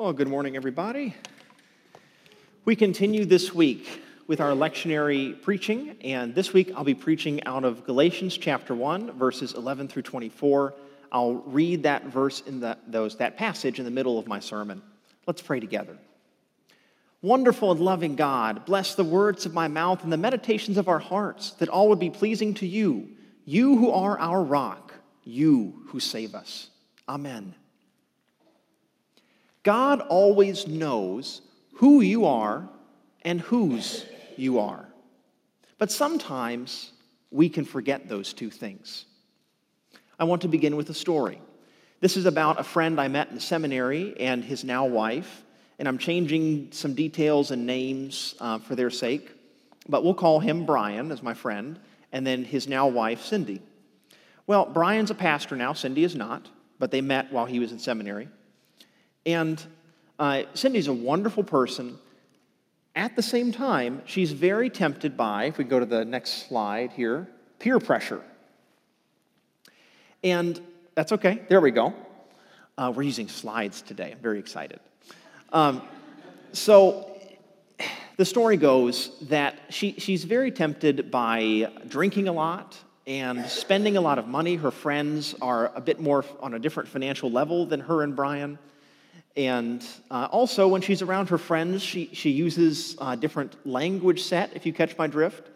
Well, good morning, everybody. We continue this week with our lectionary preaching, and this week I'll be preaching out of Galatians chapter 1, verses 11 through 24. I'll read that verse in the, those, that passage in the middle of my sermon. Let's pray together. Wonderful and loving God, bless the words of my mouth and the meditations of our hearts, that all would be pleasing to you, you who are our rock, you who save us. Amen. God always knows who you are and whose you are. But sometimes we can forget those two things. I want to begin with a story. This is about a friend I met in seminary and his now wife, and I'm changing some details and names uh, for their sake, but we'll call him Brian as my friend, and then his now wife, Cindy. Well, Brian's a pastor now, Cindy is not, but they met while he was in seminary. And uh, Cindy's a wonderful person. At the same time, she's very tempted by, if we go to the next slide here, peer pressure. And that's okay. There we go. Uh, we're using slides today. I'm very excited. Um, so the story goes that she, she's very tempted by drinking a lot and spending a lot of money. Her friends are a bit more on a different financial level than her and Brian. And uh, also, when she's around her friends, she, she uses a different language set, if you catch my drift.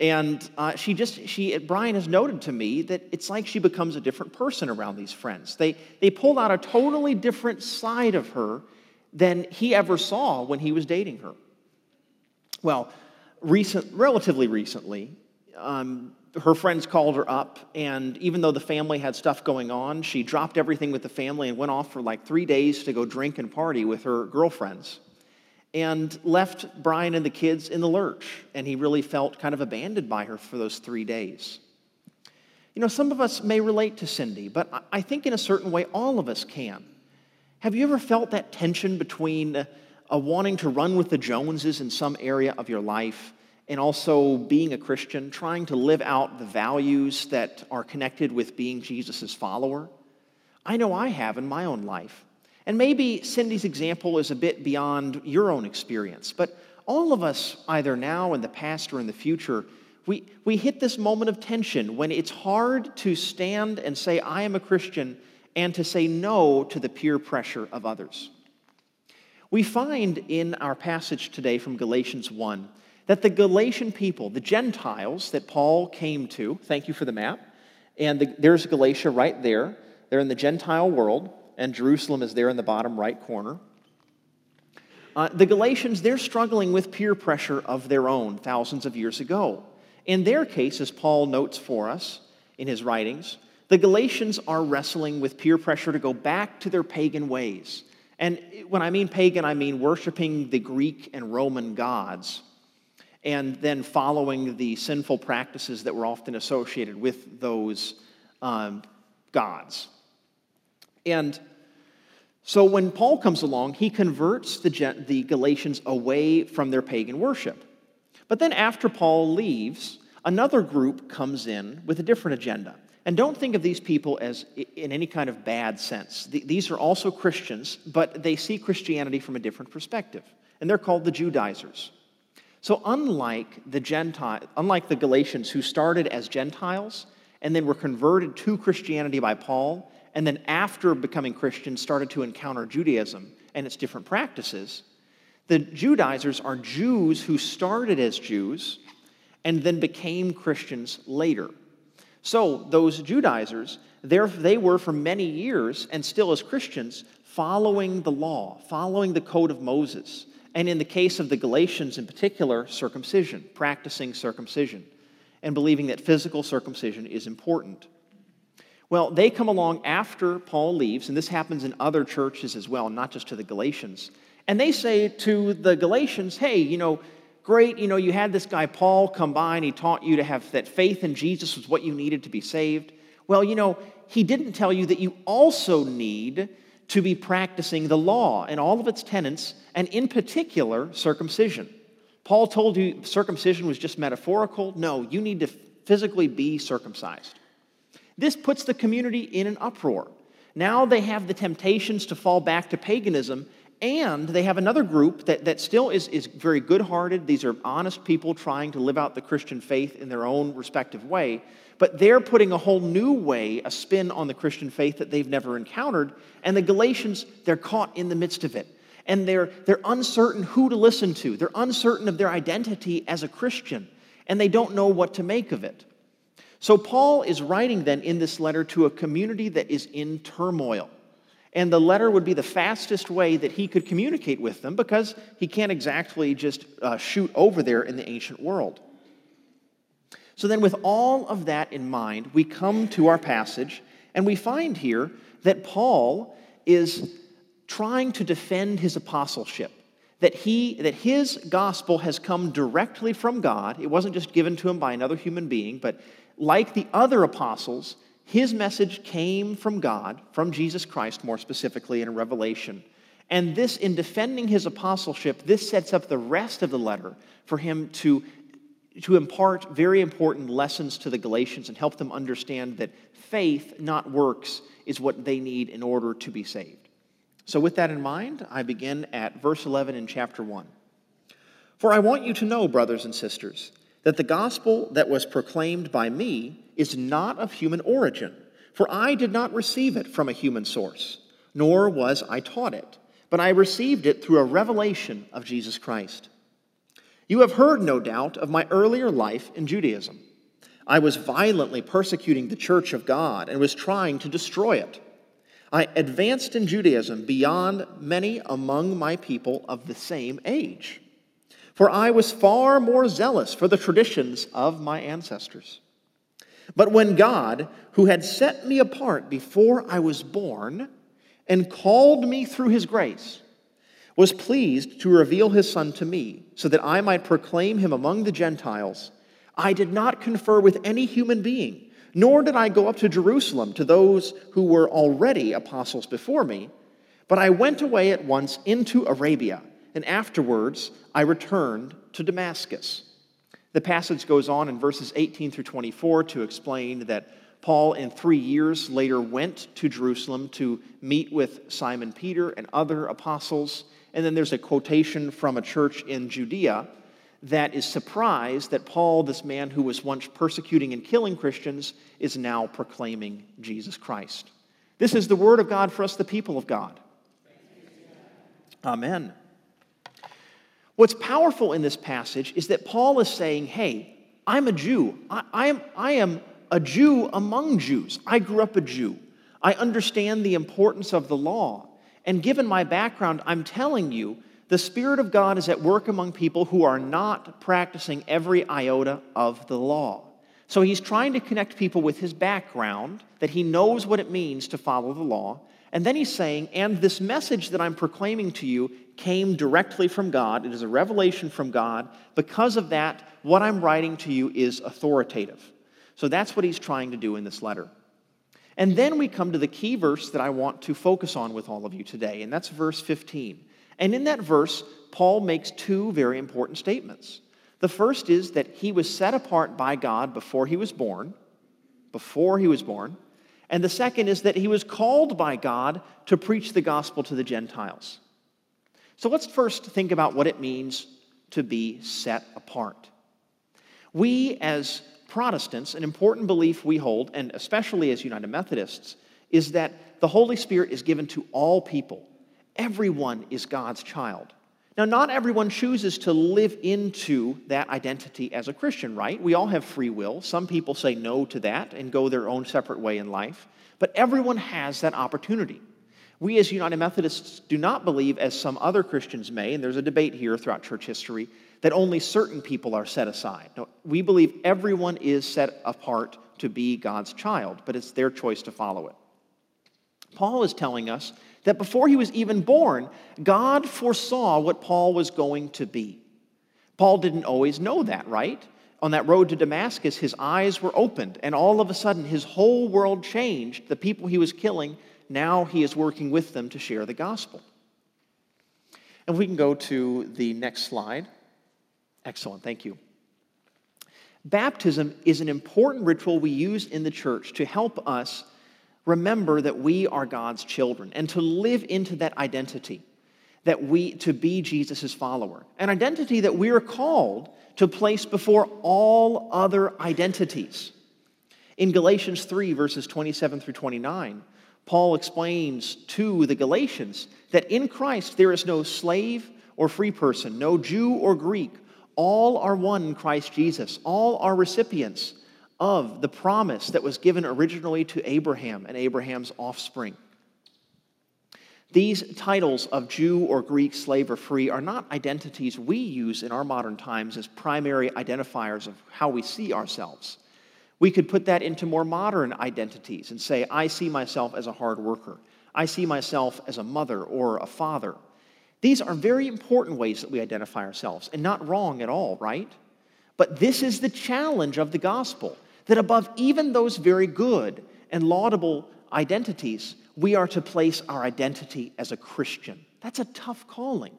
And uh, she just, she, Brian has noted to me that it's like she becomes a different person around these friends. They, they pull out a totally different side of her than he ever saw when he was dating her. Well, recent, relatively recently, um, her friends called her up, and even though the family had stuff going on, she dropped everything with the family and went off for like three days to go drink and party with her girlfriends and left Brian and the kids in the lurch. And he really felt kind of abandoned by her for those three days. You know, some of us may relate to Cindy, but I think in a certain way all of us can. Have you ever felt that tension between a, a wanting to run with the Joneses in some area of your life and also being a Christian, trying to live out the values that are connected with being Jesus' follower? I know I have in my own life. And maybe Cindy's example is a bit beyond your own experience, but all of us, either now, in the past, or in the future, we, we hit this moment of tension when it's hard to stand and say, I am a Christian, and to say no to the peer pressure of others. We find in our passage today from Galatians 1 that the Galatian people, the Gentiles that Paul came to, thank you for the map, and the, there's Galatia right there. They're in the Gentile world, and Jerusalem is there in the bottom right corner. Uh, the Galatians, they're struggling with peer pressure of their own thousands of years ago. In their case, as Paul notes for us in his writings, the Galatians are wrestling with peer pressure to go back to their pagan ways. And when I mean pagan, I mean worshiping the Greek and Roman gods and then following the sinful practices that were often associated with those um, gods. And so when Paul comes along, he converts the, the Galatians away from their pagan worship. But then after Paul leaves, another group comes in with a different agenda. And don't think of these people as in any kind of bad sense. These are also Christians, but they see Christianity from a different perspective. And they're called the Judaizers. So unlike the Gentile, unlike the Galatians who started as Gentiles and then were converted to Christianity by Paul, and then after becoming Christians started to encounter Judaism and its different practices, the Judaizers are Jews who started as Jews and then became Christians later. So those Judaizers, they were for many years and still as Christians following the law, following the code of Moses and in the case of the Galatians in particular, circumcision, practicing circumcision, and believing that physical circumcision is important. Well, they come along after Paul leaves, and this happens in other churches as well, not just to the Galatians. And they say to the Galatians, hey, you know, great, you know, you had this guy Paul come by and he taught you to have that faith in Jesus was what you needed to be saved. Well, you know, he didn't tell you that you also need to be practicing the law and all of its tenets, and in particular, circumcision. Paul told you circumcision was just metaphorical. No, you need to physically be circumcised. This puts the community in an uproar. Now they have the temptations to fall back to paganism, And they have another group that, that still is, is very good hearted. These are honest people trying to live out the Christian faith in their own respective way. But they're putting a whole new way, a spin on the Christian faith that they've never encountered. And the Galatians, they're caught in the midst of it. And they're, they're uncertain who to listen to. They're uncertain of their identity as a Christian. And they don't know what to make of it. So Paul is writing then in this letter to a community that is in turmoil. And the letter would be the fastest way that he could communicate with them because he can't exactly just uh, shoot over there in the ancient world. So, then, with all of that in mind, we come to our passage and we find here that Paul is trying to defend his apostleship. That, he, that his gospel has come directly from God. It wasn't just given to him by another human being, but like the other apostles, his message came from God, from Jesus Christ more specifically in revelation. And this, in defending his apostleship, this sets up the rest of the letter for him to, to impart very important lessons to the Galatians and help them understand that faith, not works, is what they need in order to be saved. So, with that in mind, I begin at verse 11 in chapter 1. For I want you to know, brothers and sisters, that the gospel that was proclaimed by me is not of human origin, for I did not receive it from a human source, nor was I taught it, but I received it through a revelation of Jesus Christ. You have heard, no doubt, of my earlier life in Judaism. I was violently persecuting the church of God and was trying to destroy it. I advanced in Judaism beyond many among my people of the same age, for I was far more zealous for the traditions of my ancestors. But when God, who had set me apart before I was born and called me through his grace, was pleased to reveal his Son to me so that I might proclaim him among the Gentiles, I did not confer with any human being, nor did I go up to Jerusalem to those who were already apostles before me, but I went away at once into Arabia, and afterwards I returned to Damascus. The passage goes on in verses 18 through 24 to explain that Paul, in three years later, went to Jerusalem to meet with Simon Peter and other apostles. And then there's a quotation from a church in Judea that is surprised that Paul, this man who was once persecuting and killing Christians, is now proclaiming Jesus Christ. This is the word of God for us, the people of God. Amen. What's powerful in this passage is that Paul is saying, hey, I'm a Jew. I, I, am, I am a Jew among Jews. I grew up a Jew. I understand the importance of the law. And given my background, I'm telling you, the Spirit of God is at work among people who are not practicing every iota of the law. So he's trying to connect people with his background, that he knows what it means to follow the law. And then he's saying, and this message that I'm proclaiming to you came directly from God. It is a revelation from God. Because of that, what I'm writing to you is authoritative. So that's what he's trying to do in this letter. And then we come to the key verse that I want to focus on with all of you today, and that's verse 15. And in that verse, Paul makes two very important statements. The first is that he was set apart by God before he was born, before he was born. And the second is that he was called by God to preach the gospel to the Gentiles. So let's first think about what it means to be set apart. We, as Protestants, an important belief we hold, and especially as United Methodists, is that the Holy Spirit is given to all people. Everyone is God's child. Now, not everyone chooses to live into that identity as a Christian, right? We all have free will. Some people say no to that and go their own separate way in life, but everyone has that opportunity. We, as United Methodists, do not believe, as some other Christians may, and there's a debate here throughout church history, that only certain people are set aside. No, we believe everyone is set apart to be God's child, but it's their choice to follow it. Paul is telling us that before he was even born, God foresaw what Paul was going to be. Paul didn't always know that, right? On that road to Damascus, his eyes were opened, and all of a sudden, his whole world changed. The people he was killing now he is working with them to share the gospel. And we can go to the next slide. Excellent, thank you. Baptism is an important ritual we use in the church to help us remember that we are God's children and to live into that identity. that we to be Jesus' follower, an identity that we are called to place before all other identities. In Galatians 3, verses 27 through 29, Paul explains to the Galatians that in Christ there is no slave or free person, no Jew or Greek. All are one in Christ Jesus. All are recipients of the promise that was given originally to Abraham and Abraham's offspring. These titles of Jew or Greek, slave or free, are not identities we use in our modern times as primary identifiers of how we see ourselves. We could put that into more modern identities and say, I see myself as a hard worker. I see myself as a mother or a father. These are very important ways that we identify ourselves, and not wrong at all, right? But this is the challenge of the gospel that above even those very good and laudable identities, we are to place our identity as a Christian. That's a tough calling,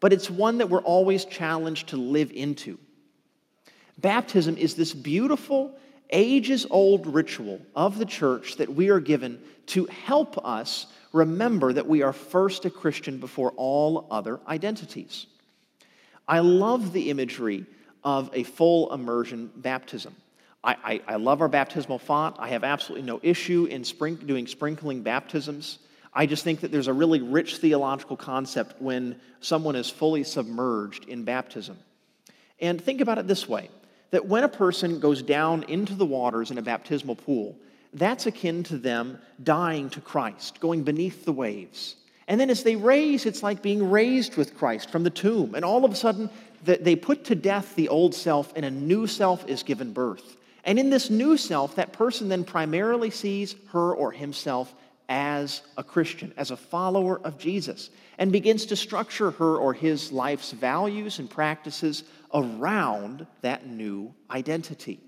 but it's one that we're always challenged to live into. Baptism is this beautiful, ages old ritual of the church that we are given to help us remember that we are first a Christian before all other identities. I love the imagery of a full immersion baptism. I, I, I, love our baptismal font. I have absolutely no issue in sprink, doing sprinkling baptisms. I just think that there's a really rich theological concept when someone is fully submerged in baptism. And think about it this way that when a person goes down into the waters in a baptismal pool, that's akin to them dying to Christ, going beneath the waves. And then as they raise, it's like being raised with Christ from the tomb. And all of a sudden, they put to death the old self, and a new self is given birth. And in this new self, that person then primarily sees her or himself as a Christian, as a follower of Jesus, and begins to structure her or his life's values and practices around that new identity.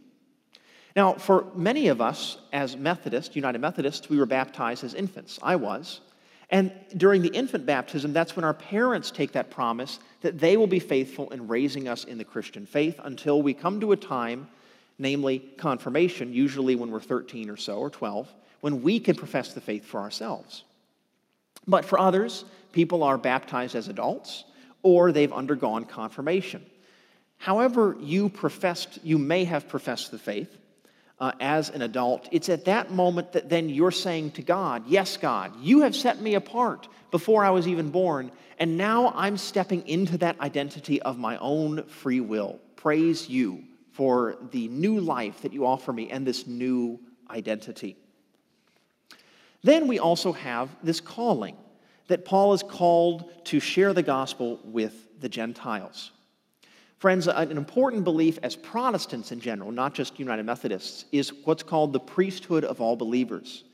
Now, for many of us as Methodists, United Methodists, we were baptized as infants. I was. And during the infant baptism, that's when our parents take that promise that they will be faithful in raising us in the Christian faith until we come to a time, namely confirmation, usually when we're 13 or so or 12, when we can profess the faith for ourselves. But for others, people are baptized as adults or they've undergone confirmation. However, you professed, you may have professed the faith, uh, as an adult, it's at that moment that then you're saying to God, Yes, God, you have set me apart before I was even born, and now I'm stepping into that identity of my own free will. Praise you for the new life that you offer me and this new identity. Then we also have this calling that Paul is called to share the gospel with the Gentiles. Friends, an important belief as Protestants in general, not just United Methodists, is what's called the priesthood of all believers.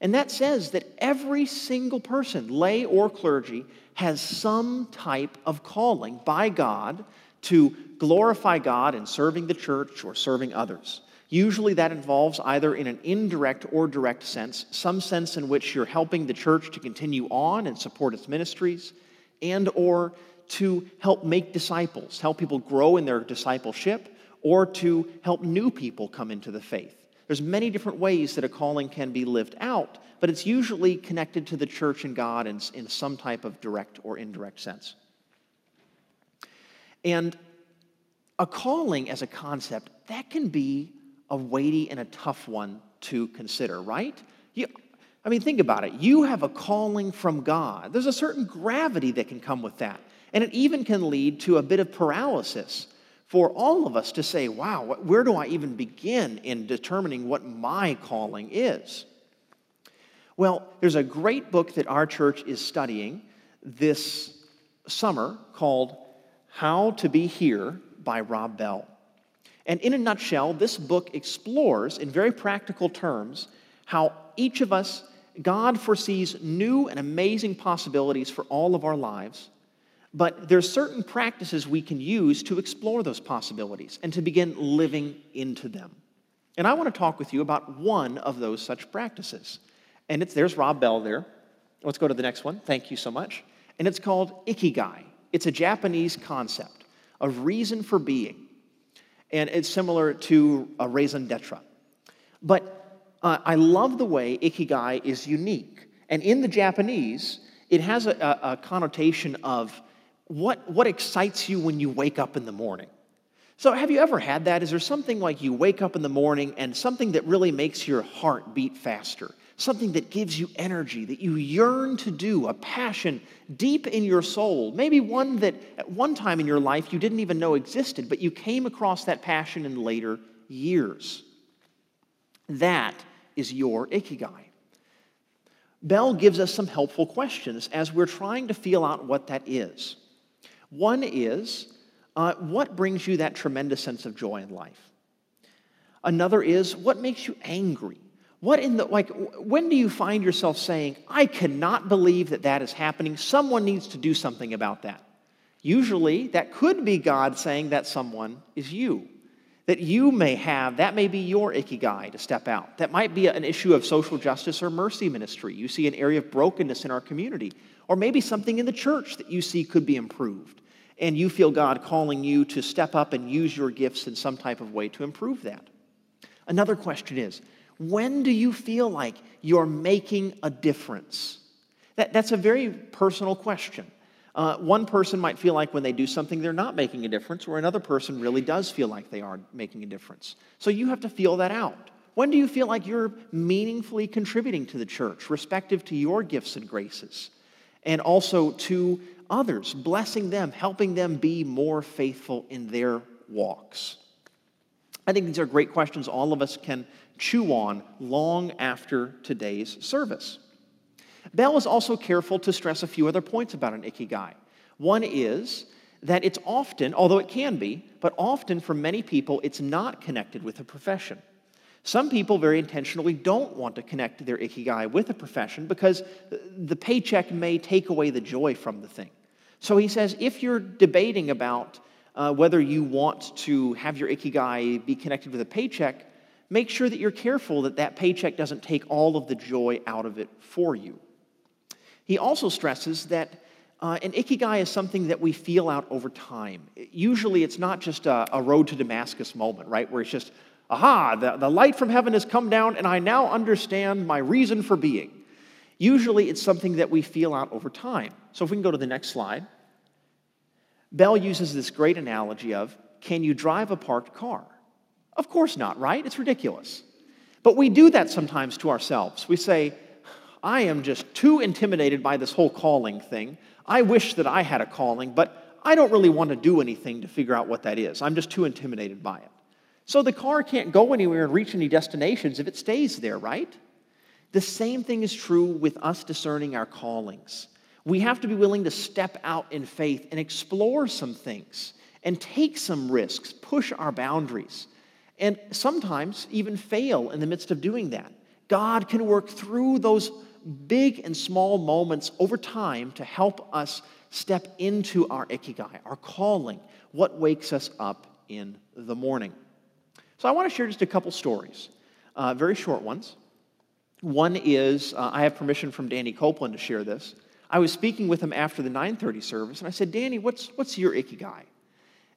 And that says that every single person, lay or clergy, has some type of calling by God to glorify God in serving the church or serving others. Usually that involves either in an indirect or direct sense, some sense in which you're helping the church to continue on and support its ministries, and or to help make disciples, help people grow in their discipleship, or to help new people come into the faith. There's many different ways that a calling can be lived out, but it's usually connected to the church and God in, in some type of direct or indirect sense. And a calling as a concept, that can be a weighty and a tough one to consider, right? You, I mean, think about it. You have a calling from God. There's a certain gravity that can come with that. And it even can lead to a bit of paralysis for all of us to say, wow, where do I even begin in determining what my calling is? Well, there's a great book that our church is studying this summer called How to Be Here by Rob Bell. And in a nutshell, this book explores, in very practical terms, how each of us, God foresees new and amazing possibilities for all of our lives but there's certain practices we can use to explore those possibilities and to begin living into them. And I want to talk with you about one of those such practices. And it's there's Rob Bell there. Let's go to the next one. Thank you so much. And it's called ikigai. It's a Japanese concept of reason for being. And it's similar to a raison d'etre. But uh, I love the way ikigai is unique. And in the Japanese, it has a, a, a connotation of what, what excites you when you wake up in the morning. So, have you ever had that? Is there something like you wake up in the morning and something that really makes your heart beat faster? Something that gives you energy, that you yearn to do, a passion deep in your soul, maybe one that at one time in your life you didn't even know existed, but you came across that passion in later years. That is your ikigai. Bell gives us some helpful questions as we're trying to feel out what that is. One is, uh, what brings you that tremendous sense of joy in life? Another is, what makes you angry? What in the, like, when do you find yourself saying, I cannot believe that that is happening? Someone needs to do something about that. Usually, that could be God saying that someone is you. That you may have, that may be your ikigai to step out. That might be an issue of social justice or mercy ministry. You see an area of brokenness in our community. Or maybe something in the church that you see could be improved and you feel God calling you to step up and use your gifts in some type of way to improve that. Another question is when do you feel like you're making a difference? That, that's a very personal question. Uh, one person might feel like when they do something, they're not making a difference, or another person really does feel like they are making a difference. So you have to feel that out. When do you feel like you're meaningfully contributing to the church, respective to your gifts and graces, and also to others, blessing them, helping them be more faithful in their walks? I think these are great questions all of us can chew on long after today's service. Bell is also careful to stress a few other points about an ikigai. One is that it's often, although it can be, but often for many people, it's not connected with a profession. Some people very intentionally don't want to connect their ikigai with a profession because the paycheck may take away the joy from the thing. So he says if you're debating about uh, whether you want to have your ikigai be connected with a paycheck, make sure that you're careful that that paycheck doesn't take all of the joy out of it for you. He also stresses that uh, an ikigai is something that we feel out over time. Usually, it's not just a, a road to Damascus moment, right? Where it's just, aha, the, the light from heaven has come down, and I now understand my reason for being. Usually, it's something that we feel out over time. So, if we can go to the next slide, Bell uses this great analogy of can you drive a parked car? Of course not, right? It's ridiculous. But we do that sometimes to ourselves. We say, I am just too intimidated by this whole calling thing. I wish that I had a calling, but I don't really want to do anything to figure out what that is. I'm just too intimidated by it. So the car can't go anywhere and reach any destinations if it stays there, right? The same thing is true with us discerning our callings. We have to be willing to step out in faith and explore some things and take some risks, push our boundaries and sometimes even fail in the midst of doing that. God can work through those big and small moments over time to help us step into our ikigai, our calling, what wakes us up in the morning. So I want to share just a couple stories, uh, very short ones. One is uh, I have permission from Danny Copeland to share this. I was speaking with him after the 9:30 service, and I said, "Danny, what's what's your ikigai?"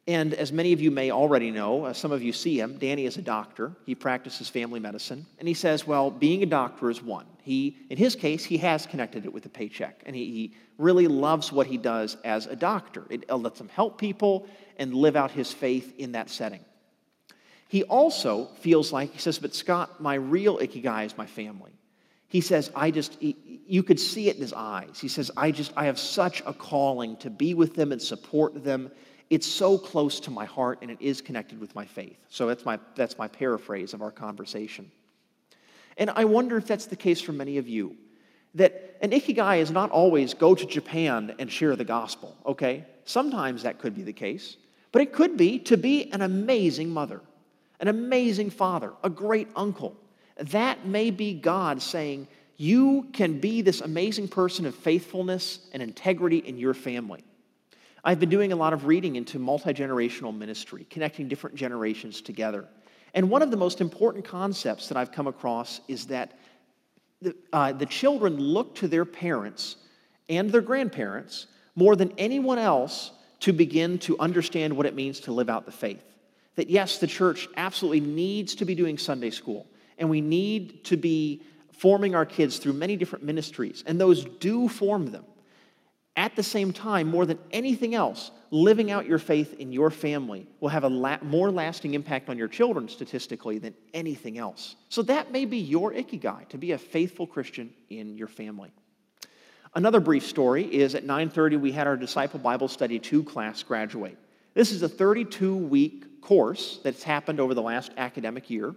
And as many of you may already know, uh, some of you see him, Danny is a doctor. He practices family medicine. And he says, well, being a doctor is one. He, in his case, he has connected it with a paycheck. And he, he really loves what he does as a doctor. It lets him help people and live out his faith in that setting. He also feels like, he says, but Scott, my real ikigai is my family. He says, I just, he, you could see it in his eyes. He says, I just, I have such a calling to be with them and support them it's so close to my heart and it is connected with my faith. So that's my, that's my paraphrase of our conversation. And I wonder if that's the case for many of you. That an ikigai is not always go to Japan and share the gospel, okay? Sometimes that could be the case. But it could be to be an amazing mother, an amazing father, a great uncle. That may be God saying, You can be this amazing person of faithfulness and integrity in your family. I've been doing a lot of reading into multi generational ministry, connecting different generations together. And one of the most important concepts that I've come across is that the, uh, the children look to their parents and their grandparents more than anyone else to begin to understand what it means to live out the faith. That yes, the church absolutely needs to be doing Sunday school, and we need to be forming our kids through many different ministries, and those do form them. At the same time, more than anything else, living out your faith in your family will have a la- more lasting impact on your children statistically than anything else. So that may be your ikigai to be a faithful Christian in your family. Another brief story is at 9:30 we had our Disciple Bible Study 2 class graduate. This is a 32-week course that's happened over the last academic year.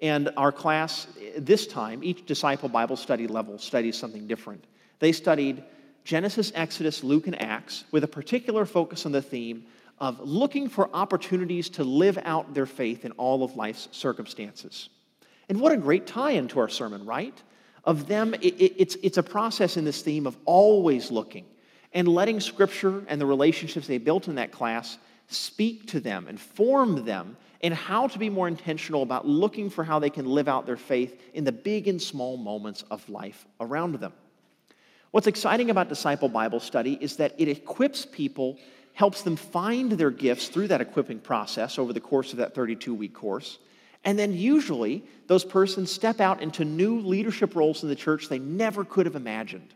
And our class this time, each Disciple Bible Study level studies something different. They studied Genesis, Exodus, Luke, and Acts with a particular focus on the theme of looking for opportunities to live out their faith in all of life's circumstances. And what a great tie in to our sermon, right? Of them, it, it, it's, it's a process in this theme of always looking and letting Scripture and the relationships they built in that class speak to them and form them in how to be more intentional about looking for how they can live out their faith in the big and small moments of life around them. What's exciting about Disciple Bible Study is that it equips people, helps them find their gifts through that equipping process over the course of that 32 week course. And then usually those persons step out into new leadership roles in the church they never could have imagined.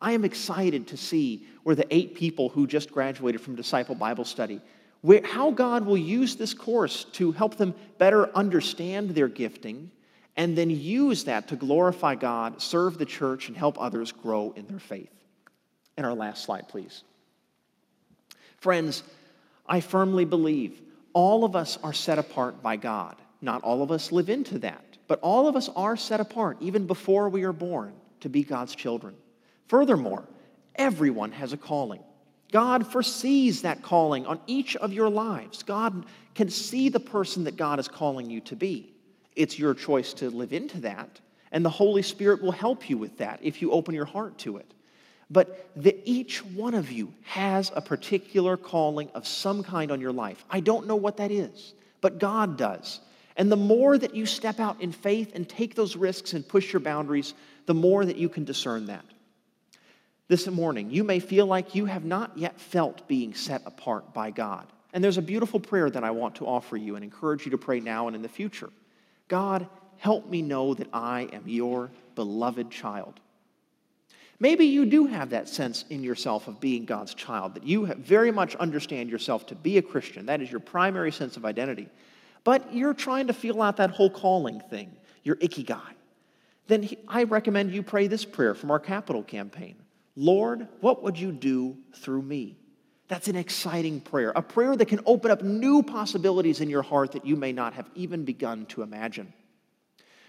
I am excited to see where the eight people who just graduated from Disciple Bible Study, where, how God will use this course to help them better understand their gifting and then use that to glorify God, serve the church, and help others grow in their faith. And our last slide, please. Friends, I firmly believe all of us are set apart by God. Not all of us live into that, but all of us are set apart, even before we are born, to be God's children. Furthermore, everyone has a calling. God foresees that calling on each of your lives. God can see the person that God is calling you to be. It's your choice to live into that, and the Holy Spirit will help you with that if you open your heart to it. But each one of you has a particular calling of some kind on your life. I don't know what that is, but God does. And the more that you step out in faith and take those risks and push your boundaries, the more that you can discern that. This morning, you may feel like you have not yet felt being set apart by God. And there's a beautiful prayer that I want to offer you and encourage you to pray now and in the future. God, help me know that I am your beloved child. Maybe you do have that sense in yourself of being God's child, that you very much understand yourself to be a Christian. That is your primary sense of identity. But you're trying to feel out that whole calling thing, your ikigai. Then I recommend you pray this prayer from our capital campaign Lord, what would you do through me? That's an exciting prayer, a prayer that can open up new possibilities in your heart that you may not have even begun to imagine.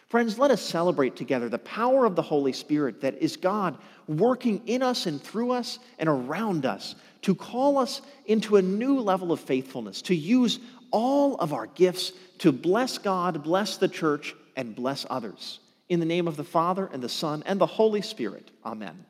Friends, let us celebrate together the power of the Holy Spirit that is God working in us and through us and around us to call us into a new level of faithfulness, to use all of our gifts to bless God, bless the church, and bless others. In the name of the Father, and the Son, and the Holy Spirit. Amen.